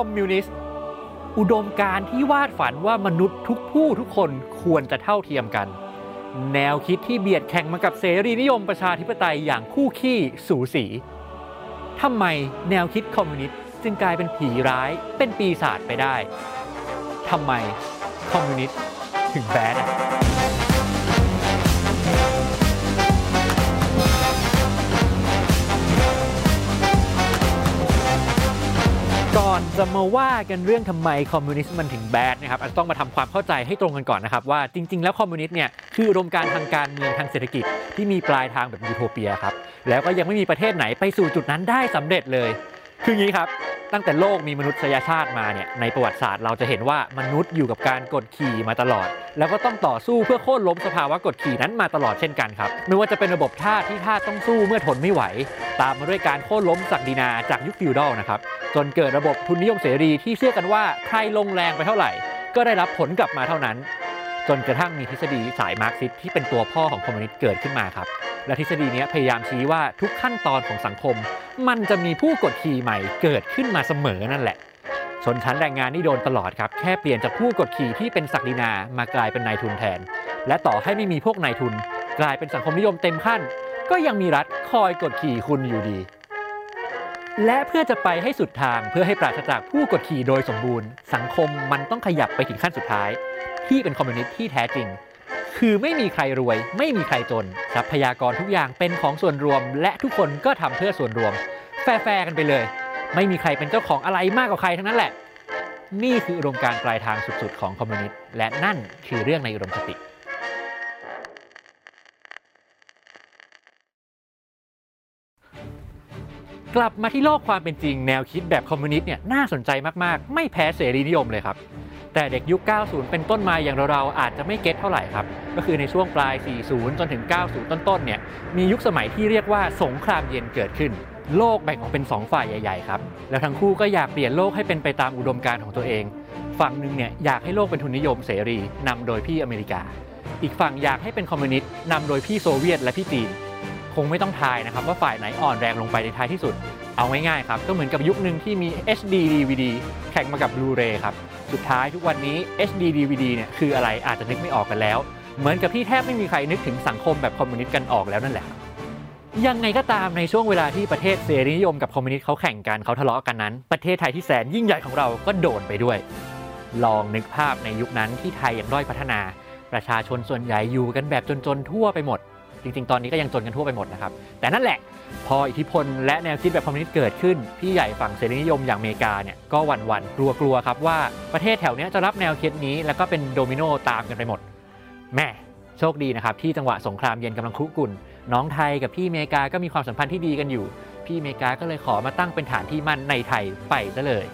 คอมมิวนิสต์อุดมการณ์ที่วาดฝันว่ามนุษย์ทุกผู้ทุกคนควรจะเท่าเทียมกัน แนวคิดที่เบียดแข่งมากับเสรีนิยมประชาธิปไตยอย่างคู่ขี้สูสีทำไมแนวคิดคอมมิวนิสต์จึงกลายเป็นผีร้ายเป็นปีศาจไปได้ทำไมคอมมิวนิสต์ถึงแบดอะ จะมาว่ากันเรื่องทำไมคอมมิวนิสต์มันถึง bad นะครับอาจจะต้องมาทำความเข้าใจให้ตรงกันก่อนนะครับว่าจริง ๆ แล้วคอมมิวนิสต์เนี่ยคืออุดมการณ์ทางการเมืองทางเศรษฐกิจที่มีปลายทางแบบยูโทเปียครับแล้วก็ยังไม่มีประเทศไหนไปสู่จุดนั้นได้สำเร็จเลย คืออย่างนี้ครับ ตั้งแต่โลกมีมนุษยชาติมาเนี่ยในประวัติศาสตร์เราจะเห็นว่ามนุษย์อยู่กับการกดขี่มาตลอด แล้วก็ต้องต่อสู้เพื่อโค่นล้มสภาวะกดขี่นั้นมาตลอดเช่นกันครับไม่ว่าจะเป็นระบบทาสที่ทาสต้องสู้เมื่อทนไม่ไหว ตามมาด้วยการโค่นล้มศักดินาจากยุค feudal นะครับจนเกิดระบบทุนนิยมเสรีที่เชื่อกันว่าใครลงแรงไปเท่าไหร่ ก็ได้รับผลกลับมาเท่านั้น จนกระทั่งมีทฤษฎีสายมาร์กซิสต์ที่เป็นตัวพ่อของคอมมิวนิสต์เกิดขึ้นมาครับ และทฤษฎีนี้พยายามชี้ว่าทุกขั้นตอนของสังคม มันจะมีผู้กดขี่ใหม่เกิดขึ้นมาเสมอนั่นแหละ ชนชั้นแรงงานนี่โดนตลอดครับ แค่เปลี่ยนจากผู้กดขี่ที่เป็นศักดินามากลายเป็นนายทุนแทน และต่อให้ไม่มีพวกนายทุน กลายเป็นสังคมนิยมเต็มขั้น ก็ยังมีรัฐคอยกดขี่คุณอยู่ดี และเพื่อจะไปให้สุดทางเพื่อให้ปราศจากผู้กดขี่โดยสมบูรณ์ สังคมมันต้องขยับไปถึงขั้นสุดท้าย ที่เป็นคอมมิวนิสต์ที่แท้จริง คือไม่มีใครรวย ไม่มีใครจน ทรัพยากรทุกอย่างเป็นของส่วนรวม และทุกคนก็ทำเพื่อส่วนรวม แฟร์กันไปเลย ไม่มีใครเป็นเจ้าของอะไรมากกว่าใครทั้งนั้นแหละ นี่คืออุดมการณ์ปลายทางสุดๆของคอมมิวนิสต์และนั่นคือเรื่องในอุดมคติกลับมาที่โลกความเป็นจริงแนวคิดแบบคอมมิวนิสต์เนี่ยน่าสนใจมาก ๆ ไม่แพ้เสรีนิยมเลยครับ แต่เด็กยุค 90 เป็นต้นมาอย่างเราๆอาจจะไม่เก็ตเท่าไหร่ครับ ก็คือในช่วงปลาย 40 จนถึง 90 ต้นๆเนี่ยมียุคสมัยที่เรียกว่าสงครามเย็นเกิดขึ้น โลกแบ่งออกเป็น 2 ฝ่ายใหญ่ๆครับ แล้วทั้งคู่ก็อยากเปลี่ยนโลกให้เป็นไปตามอุดมการณ์ของตัวเอง ฝั่งหนึ่งเนี่ยอยากให้โลกเป็นทุนนิยมเสรีนำโดยพี่อเมริกา อีกฝั่งอยากให้เป็นคอมมิวนิสต์นำโดยพี่โซเวียตและพี่จีนคงไม่ต้องทายนะครับว่าฝ่ายไหนอ่อนแรงลงไปในท้ายที่สุด เอาง่ายๆครับ ก็เหมือนกับยุคหนึ่งที่มี HD DVD แข่งมากับ Blu-ray ครับ สุดท้ายทุกวันนี้ HD DVD เนี่ยคืออะไรอาจจะนึกไม่ออกกันแล้ว เหมือนกับที่แทบไม่มีใครนึกถึงสังคมแบบคอมมิวนิสต์กันออกแล้วนั่นแหละยังไงก็ตามในช่วงเวลาที่ประเทศเสรีนิยมกับคอมมิวนิสต์เขาแข่งกันเขาทะเลาะกันนั้น ประเทศไทยที่แสนยิ่งใหญ่ของเราก็โดนไปด้วย ลองนึกภาพในยุคนั้นที่ไทยยังด้อยพัฒนา ประชาชนส่วนใหญ่อยู่กันแบบจนๆทั่วไปหมด จริง ๆ ตอนนี้ก็ยังจนกันทั่วไปหมดนะครับ แต่นั่นแหละพออิทธิพลและแนวคิดแบบคอมมิวนิสต์เกิดขึ้น พี่ใหญ่ฝั่งเสรีนิยมอย่างอเมริกาเนี่ยก็หวั่นๆกลัวๆครับว่าประเทศแถวเนี้ยจะรับแนวคิดนี้แล้วก็เป็นโดมิโนตามกันไปหมดแม่โชคดีนะครับที่จังหวะสงครามเย็นกำลังคุกุ่นน้องไทยกับพี่อเมริกาก็มีความสัมพันธ์ที่ดีกันอยู่ พี่อเมริกาก็เลยขอมาตั้งเป็นฐานที่มั่นในไทยไปซะเลย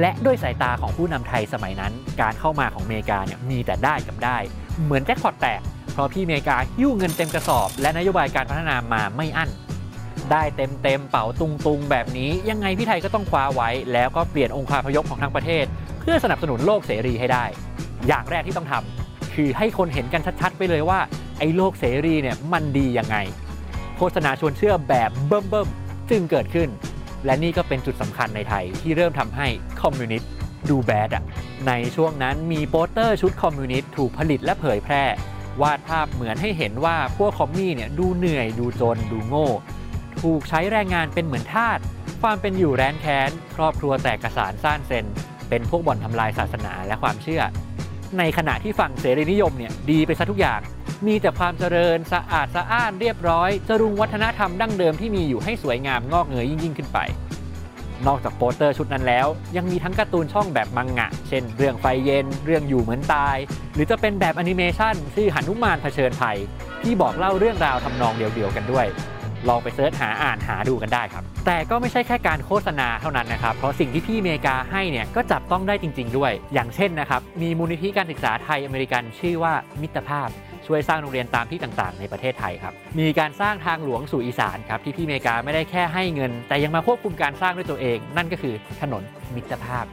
และด้วยสายตาของผู้นำไทยสมัยนั้น การเข้ามาของอเมริกาเนี่ยมีแต่ได้กับได้ เหมือนแจ็คพอตแตก เพราะพี่อเมริกาหิ้วเงินเต็มกระสอบ และนโยบายการพัฒนามาไม่อั้น ได้เต็มเต็มเป๋าตุงตุงๆแบบนี้ ยังไงพี่ไทยก็ต้องคว้าไว้ แล้วก็เปลี่ยนองค์คาพยพของทั้งประเทศ เพื่อสนับสนุนโลกเสรีให้ได้ อย่างแรกที่ต้องทำคือให้คนเห็นกันชัดๆไปเลยว่าไอ้โลกเสรีเนี่ยมันดียังไง โฆษณาชวนเชื่อแบบเบิ่มๆจึงเกิดขึ้น และนี่ก็เป็นจุดสำคัญในไทยที่เริ่มทำให้คอมมิวนิสต์ดู bad อะในช่วงนั้นมีโปสเตอร์ชุดคอมมิวนิสต์ถูกผลิตและเผยแพร่ วาดภาพเหมือนให้เห็นว่าพวก commie เนี่ยดูเหนื่อยดูจนดูโง่ ถูกใช้แรงงานเป็นเหมือนทาสความเป็นอยู่แร้นแค้น ครอบครัวแตกกระสานซ่านเซ็น เป็นพวกบ่อนทำลายศาสนาและความเชื่อ ในขณะที่ฝั่งเสรีนิยมเนี่ยดีไปซะทุกอย่าง มีแต่ความเจริญสะอาดสะอ้านเรียบร้อย ผดุงวัฒนธรรมดั้งเดิมที่มีอยู่ให้สวยงามงอกเงยยิ่งยิ่งขึ้นไป นอกจากโปสเตอร์ชุดนั้นแล้ว ยังมีทั้งการ์ตูนช่องแบบมังงะ เช่น เรื่องไฟเย็น เรื่องอยู่เหมือนตาย หรือจะเป็นแบบแอนิเมชันชื่อหนุมานเผชิญภัย ที่บอกเล่าเรื่องราวทำนองเดียวกันด้วย ลองไป search หาอ่านหาดูกันได้ครับ แต่ก็ไม่ใช่แค่การโฆษณาเท่านั้นนะครับ เพราะสิ่งที่พี่เมกาให้เนี่ยก็จับต้องได้จริง ๆ ด้วย อย่างเช่นนะครับมีมูลนิธิการศึกษาไทยอเมริกันชื่อว่ามิตรภาพ ช่วยสร้างโรงเรียนตามที่ต่างๆ ในประเทศไทยครับมีการสร้างทางหลวงสู่อีสานครับที่พี่อเมริกาไม่ได้แค่ให้เงิน แต่ยังมาควบคุมการสร้างด้วยตัวเอง นั่นก็คือถนนมิตรภาพ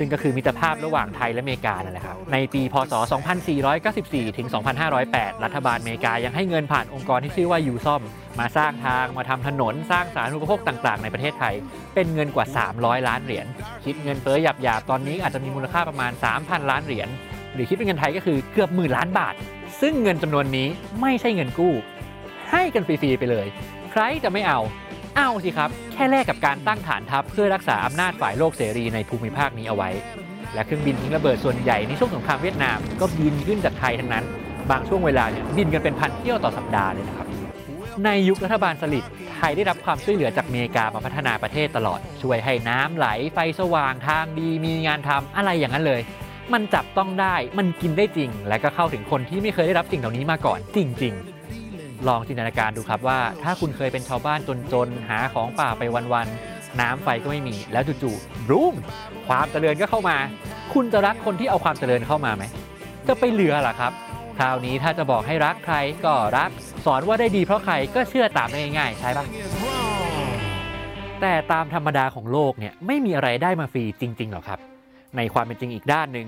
ซึ่งก็คือมิตรภาพระหว่างไทยและอเมริกานั่นแหละครับ ในปี พศ 2494 ถึง 2508 รัฐบาลอเมริกายังให้เงินผ่านองค์กรที่ชื่อว่ายูซอม มาสร้างทาง มาทำถนน สร้างสาธารณูปโภคต่างๆ ในประเทศไทย เป็นเงินกว่า 300 ล้านเหรียญ คิดเงินเฟ้อหยาบๆ ตอนนี้อาจจะมีมูลค่าประมาณ 3,000 ล้านเหรียญ รือคิดเป็นเงินไทยก็คือเกือบหมื่นล้านบาท ซึ่งเงินจำนวนนี้ไม่ใช่เงินกู้ ให้กันฟรีๆไปเลย ใครจะไม่เอาเอาสิครับ แค่แลกกับการตั้งฐานทัพเพื่อรักษาอำนาจฝ่ายโลกเสรีในภูมิภาคนี้เอาไว้ และเครื่องบินทิ้งระเบิดส่วนใหญ่ในช่วงสงครามเวียดนามก็บินขึ้นจากไทยทั้งนั้น บางช่วงเวลาเนี่ยบินกันเป็นพันเที่ยวต่อสัปดาห์เลยนะครับในยุครัฐบาลสลิดไทยได้รับความช่วยเหลือจากอเมริกามาพัฒนาประเทศตลอด ช่วยให้น้ำไหลไฟสว่างทางดีมีงานทำอะไรอย่างนั้นเลย มันจับต้องได้ มันกินได้จริง และก็เข้าถึงคนที่ไม่เคยได้รับสิ่งเหล่านี้มาก่อนจริง ๆ ลองจินตนาการดูครับว่า ถ้าคุณเคยเป็นชาวบ้านจนๆหาของป่าไปวันๆน้ำไฟก็ไม่มี แล้วจู่ๆรูมความเจริญก็เข้ามา คุณจะรักคนที่เอาความเจริญเข้ามาไหมจะไปเหลือหรอครับคราวนี้ถ้าจะบอกให้รักใครก็รัก สอนว่าได้ดีเพราะใครก็เชื่อตามได้ง่ายๆใช่ปะแต่ตามธรรมดาของโลกเนี่ยไม่มีอะไรได้มาฟรีจริงๆหรอกครับ ในความเป็นจริงอีกด้านหนึ่ง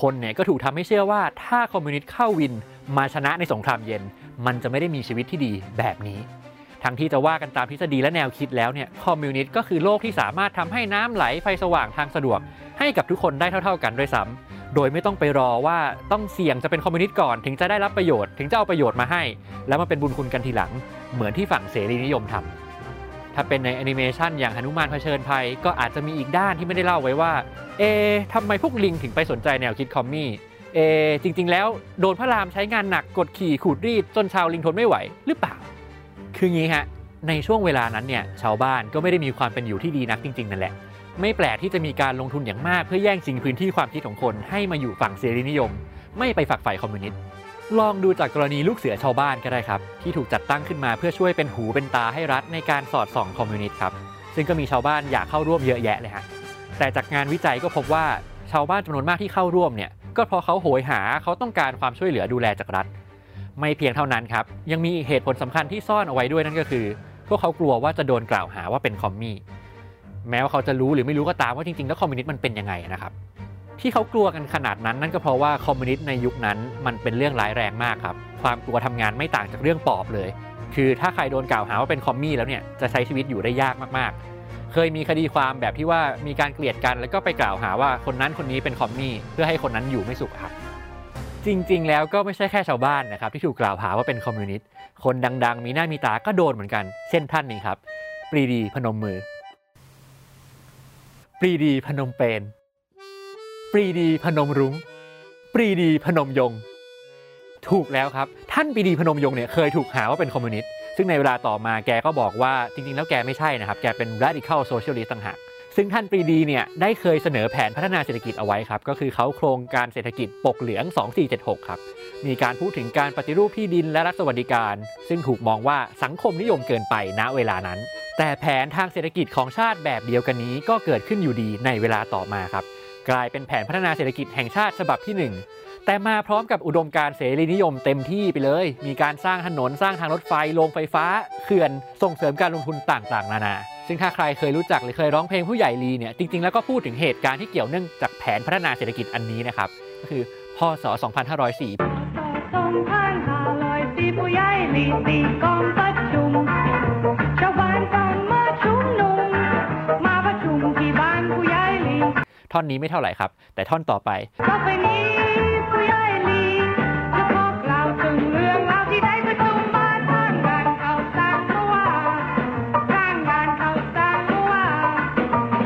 คนเนี่ยก็ถูกทำให้เชื่อว่าถ้าคอมมิวนิสต์เข้าวินมาชนะในสงครามเย็น มันจะไม่ได้มีชีวิตที่ดีแบบนี้ ทั้งที่จะว่ากันตามทฤษฎีและแนวคิดแล้วเนี่ยคอมมิวนิสต์ก็คือโลกที่สามารถทำให้น้ำไหลไฟสว่างทางสะดวก ให้กับทุกคนได้เท่า ๆ กันด้วยซ้ำโดยไม่ต้องไปรอว่าต้องเสี่ยงจะเป็นคอมมิวนิสต์ก่อนถึงจะได้รับประโยชน์ถึงจะเอาประโยชน์มาให้ แล้วมาเป็นบุญคุณกันทีหลัง เหมือนที่ฝั่งเสรีนิยมทำ ถ้าเป็นในแอนิเมชันอย่างหนุมานเผชิญภัย ก็อาจจะมีอีกด้านที่ไม่ได้เล่าไว้ว่า เอทำไมพวกลิงถึงไปสนใจแนวคิดคอมมี่เอจริง ๆ แล้วโดนพระรามใช้งานหนักกดขี่ขูดรีดจนชาวลิงทนไม่ไหวหรือเปล่า คืองี้ฮะในช่วงเวลานั้นเนี่ยชาวบ้านก็ไม่ได้มีความเป็นอยู่ที่ดีนักจริง ๆ นั่นแหละ ไม่แปลกที่จะมีการลงทุนอย่างมากเพื่อแย่งชิงพื้นที่ความคิดของคนให้มาอยู่ฝั่งเสรีนิยม ไม่ไปฝักใฝ่คอมมิวนิสต์ ลองดูจากกรณีลูกเสือชาวบ้านก็ได้ครับ ที่ถูกจัดตั้งขึ้นมาเพื่อช่วยเป็นหูเป็นตาให้รัฐในการสอดส่องคอมมิวนิสต์ครับซึ่งก็มีชาวบ้านอยากเข้าร่วมเยอะแยะเลยฮะแต่จากงานวิจัยก็พบว่าชาวบ้านจำนวนมากที่เข้าร่วมเนี่ยก็เพราะเขาโหยหาเขาต้องการความช่วยเหลือดูแลจากรัฐ ไม่เพียงเท่านั้นครับ ยังมีเหตุผลสำคัญที่ซ่อนเอาไว้ด้วยนั่นก็คือ พวกเขากลัวว่าจะโดนกล่าวหาว่าเป็นคอมมี่แม้ว่าเขาจะรู้หรือไม่รู้ก็ตามว่าจริงๆแล้วคอมมิวนิสต์มันเป็นยังไงนะครับ ที่เขากลัวกันขนาดนั้นนั่นก็เพราะว่าคอมมิวนิสต์ในยุคนั้นมันเป็นเรื่องร้ายแรงมากครับ ความกลัวทำงานไม่ต่างจากเรื่องปอบเลย คือถ้าใครโดนกล่าวหาว่าเป็นคอมมี่แล้วเนี่ยจะใช้ชีวิตอยู่ได้ยากมากๆ เคยมีคดีความแบบที่ว่ามีการเกลียดกันแล้วก็ไปกล่าวหาว่าคนนั้นคนนี้เป็นคอมมี่เพื่อให้คนนั้นอยู่ไม่สุขครับจริง ๆ แล้วก็ไม่ใช่แค่ชาวบ้านนะครับที่ถูกกล่าวหาว่าเป็นคอมมิวนิสต์คนดัง ๆ มีหน้ามีตาก็โดนเหมือนกัน เช่นท่านนี้ครับ ปรีดีพนมมือ ปรีดีพนมเปญ ปรีดีพนมรุ้ง ปรีดีพนมยง ถูกแล้วครับ ท่านปรีดีพนมยงเนี่ยเคยถูกหาว่าเป็นคอมมิวนิสต์ ซึ่งในเวลาต่อมาแกก็บอกว่าจริง ๆ แล้วแกไม่ใช่นะครับ แกเป็น radical socialist ต่างหาก ซึ่งท่านปรีดีเนี่ยได้เคยเสนอแผนพัฒนาเศรษฐกิจเอาไว้ครับ ก็คือเค้าโครงการเศรษฐกิจปกเหลือง 2476 ครับ มีการพูดถึงการปฏิรูปที่ดินและรัฐสวัสดิการ ซึ่งถูกมองว่าสังคมนิยมเกินไปณเวลานั้นแต่แผนทางเศรษฐกิจของชาติแบบเดียวกันนี้ก็เกิดขึ้นอยู่ดีในเวลาต่อมาครับ กลายเป็นแผนพัฒนาเศรษฐกิจแห่งชาติฉบับที่ 1 แต่มาพร้อมกับอุดมการณ์เสรีนิยมเต็มที่ไปเลย มีการสร้างถนนสร้างทางรถไฟโรงไฟฟ้าเขื่อนส่งเสริมการลงทุนต่างๆ นานา ซึ่งถ้าใครเคยรู้จักหรือเคยร้องเพลงผู้ใหญ่ลีเนี่ยจริงๆแล้วก็พูดถึงเหตุการณ์ที่เกี่ยวเนื่องจากแผนพัฒนาเศรษฐกิจอันนี้นะครับก็คือพศ 2504สองพันห้าร้อยสี่ผู้ใหญ่ลีตีกองประชุ ท่อนนี้ไม่เท่าไหร่ครับ แต่ท่อนต่อไปต่อไปนี้ผู้ใหญ่ลีจะบอกเล่าถึงเรื่องราวที่ได้ประชุมมาสร้างงานเขาสร้างเมื่อวานสร้างงานเขาสร้างเมื่อวาน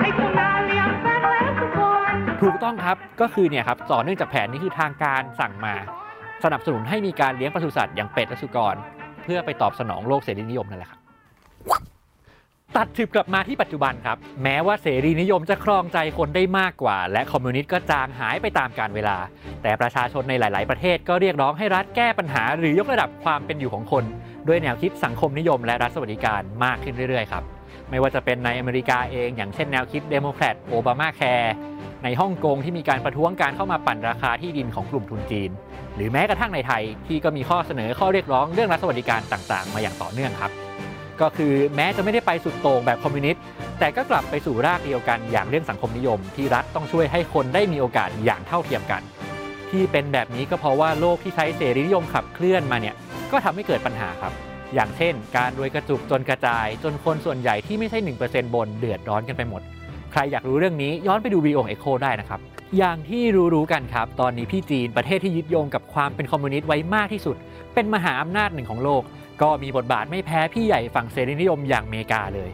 ให้ชาวนาเลี้ยงแฟนแล้วทุกคนถูกต้องครับก็คือเนี่ยครับต่อเนื่องจากแผนนี้คือทางการสั่งมา สนับสนุนให้มีการเลี้ยงปศุสัตว์อย่างเป็ดและสุกร เพื่อไปตอบสนองโลกเสรีนิยมนั่นแหละครับ ตัดฉึบกลับมาที่ปัจจุบันครับ แม้ว่าเสรีนิยมจะครองใจคนได้มากกว่า และคอมมิวนิสต์ก็จางหายไปตามกาลเวลา แต่ประชาชนในหลาย ๆ ประเทศก็เรียกร้องให้รัฐแก้ปัญหา หรือยกระดับความเป็นอยู่ของคน ด้วยแนวคิดสังคมนิยมและรัฐสวัสดิการมากขึ้นเรื่อย ๆ ครับ ไม่ว่าจะเป็นในอเมริกาเองอย่างเช่นแนวคิดเดโมแครตโอบามาแคร์ในฮ่องกงที่มีการประท้วงการเข้ามาปั่นราคาที่ดินของกลุ่มทุนจีน หรือแม้กระทั่งในไทยที่ก็มีข้อเสนอข้อเรียกร้องเรื่องรัฐสวัสดิการต่าง ๆ มาอย่างต่อเนื่องครับ ก็คือแม้จะไม่ได้ไปสุดโต่งแบบคอมมิวนิสต์แต่ก็กลับไปสู่รากเดียวกันอย่างเรื่องสังคมนิยม ที่รัฐต้องช่วยให้คนได้มีโอกาสอย่างเท่าเทียมกัน ที่เป็นแบบนี้ก็เพราะว่าโลกที่ใช้เสรีนิยมขับเคลื่อนมาเนี่ยก็ทำให้เกิดปัญหาครับ อย่างเช่น การรวยกระจุกจนกระจาย จนคนส่วนใหญ่ที่ไม่ใช่ 1%บนเดือดร้อนกันไปหมด ใครอยากรู้เรื่องนี้ย้อนไปดูวีโอเอ็กโคได้นะครับอย่างที่รู้ๆกันครับ ตอนนี้พี่จีนประเทศที่ยึดโยงกับความเป็นคอมมิวนิสต์ไว้มากที่สุด เป็นมหาอำนาจหนึ่งของโลก ก็มีบทบาทไม่แพ้พี่ใหญ่ฝั่งเสรีนิยมอย่างอเมริกาเลย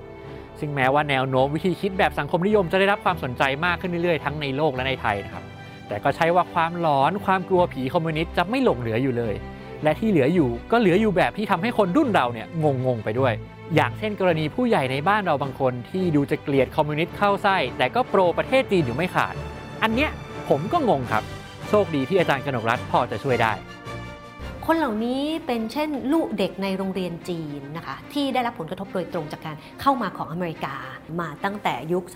ซึ่งแม้ว่าแนวโน้มวิธีคิดแบบสังคมนิยมจะได้รับความสนใจมากขึ้นเรื่อยๆ ทั้งในโลกและในไทยนะครับ แต่ก็ใช่ว่าความหลอนความกลัวผีคอมมิวนิสต์จะไม่หลงเหลืออยู่เลย และที่เหลืออยู่ก็เหลืออยู่แบบที่ทำให้คนรุ่นเราเนี่ยงงๆไปด้วย อย่างเช่น กรณีผู้ใหญ่ในบ้านเราบางคน ที่ดูจะเกลียดคอมมิวนิสต์เข้าไส้แต่ก็โปรประเทศจีนอยู่ไม่ขาด อันเนี้ยผมก็งงครับ โชคดีที่อาจารย์กนกรัฐพอจะช่วยได้ คนเหล่านี้เป็นเช่นลูกเด็กในโรงเรียนจีนนะคะที่ได้รับผลกระทบโดยตรงจากการเข้ามาของอเมริกา มาตั้งแต่ยุค 2510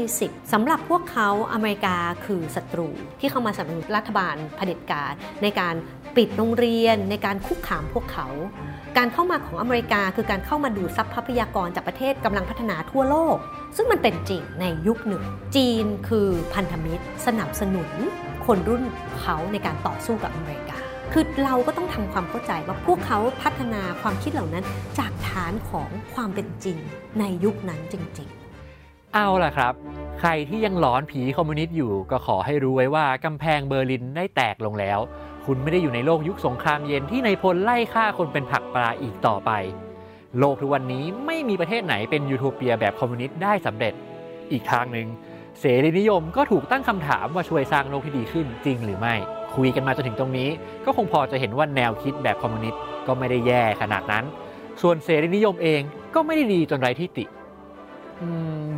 20สำหรับพวกเขาอเมริกาคือศัตรู ที่เข้ามาสนับสนุนรัฐบาลเผด็จการในการปิดโรงเรียนในการคุกคามพวกเขา การเข้ามาของอเมริกาคือการเข้ามาดูดซับทรัพยากรจากประเทศกำลังพัฒนาทั่วโลก ซึ่งมันเป็นจริงในยุคหนึ่ง จีนคือพันธมิตร สนับสนุน คนรุ่นเขาในการต่อสู้กับอเมริกา คือเราก็ต้องทำความเข้าใจว่าพวกเขาพัฒนาความคิดเหล่านั้นจากฐานของความเป็นจริงในยุคนั้นจริง ๆ เอาล่ะครับ ใครที่ยังหลอนผีคอมมิวนิสต์อยู่ก็ขอให้รู้ไว้ว่ากำแพงเบอร์ลินได้แตกลงแล้ว คุณไม่ได้อยู่ในโลกยุคสงครามเย็นที่นายพลไล่ฆ่าคนเป็นผักปลาอีกต่อไป โลกทุกวันนี้ไม่มีประเทศไหนเป็นยูโทเปียแบบคอมมิวนิสต์ได้สำเร็จอีกทางหนึ่ง เสรีนิยมก็ถูกตั้งคำถามว่าช่วยสร้างโลกที่ดีขึ้นจริงหรือไม่ คุยกันมาจนถึงตรงนี้ ก็คงพอจะเห็นว่าแนวคิดแบบคอมมิวนิสต์ก็ไม่ได้แย่ขนาดนั้น ส่วนเสรีนิยมเองก็ไม่ได้ดีจนไร้ที่ติ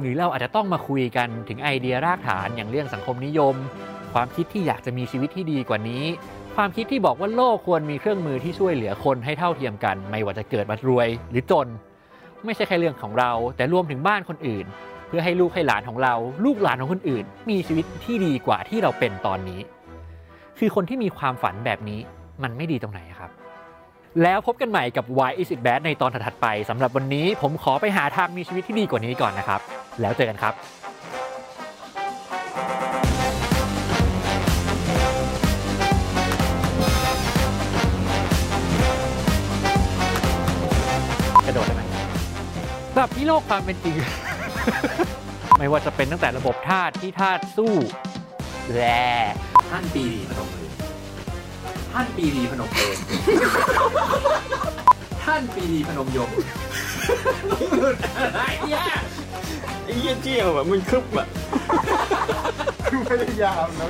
หรือเราอาจจะต้องมาคุยกันถึงไอเดียรากฐานอย่างเรื่องสังคมนิยม ความคิดที่อยากจะมีชีวิตที่ดีกว่านี้ ความคิดที่บอกว่าโลกควรมีเครื่องมือที่ช่วยเหลือคนให้เท่าเทียมกัน ไม่ว่าจะเกิดมารวยหรือจน ไม่ใช่แค่เรื่องของเรา แต่รวมถึงบ้านคนอื่น พื่อให้ลูกให้หลานของเรา ลูกหลานของคนอื่น มีชีวิตที่ดีกว่าที่เราเป็นตอนนี้ คือคนที่มีความฝันแบบนี้มันไม่ดีตรงไหนครับ แล้วพบกันใหม่กับ Why Is It Bad ในตอนถัดไปสำหรับวันนี้ผมขอไปหาทางมีชีวิตที่ดีกว่านี้ก่อนนะครับ แล้วเจอกันครับกระโดดได้ไหมแบบที่โลกความเป็นจริง ไม่ว่าจะเป็นตั้งแต่ระบบธาตุที่ธาตุสู้แลท่านปีดีพนมมือท่านปีดีพนมเองท่านปีดีพนมยงไอะไรเนี่ยไอ้เหี้ยเจี้ยวแบบมันคึบอะพยายามนะ